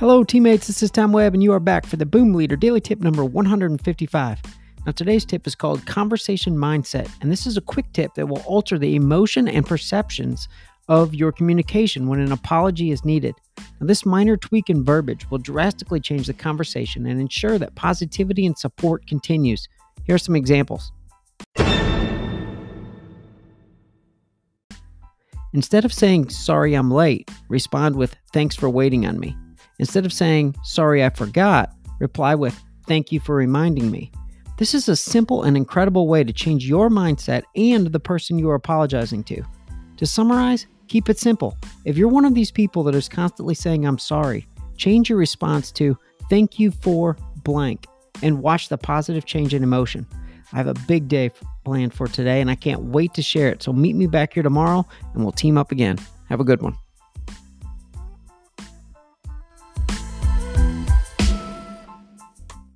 Hello, teammates. This is Tom Webb, and you are back for the Boom Leader Daily Tip number 155. Now, today's tip is called Conversation Mindset, and this is a quick tip that will alter the emotion and perceptions of your communication when an apology is needed. Now, this minor tweak in verbiage will drastically change the conversation and ensure that positivity and support continues. Here are some examples. Instead of saying, Sorry, I'm late, respond with, Thanks for waiting on me. Instead of saying, Sorry, I forgot, reply with, Thank you for reminding me. This is a simple and incredible way to change your mindset and the person you are apologizing to. To summarize, keep it simple. If you're one of these people that is constantly saying, I'm sorry, change your response to, Thank you for blank, and watch the positive change in emotion. I have a big day planned for today, and I can't wait to share it. So meet me back here tomorrow, and we'll team up again. Have a good one.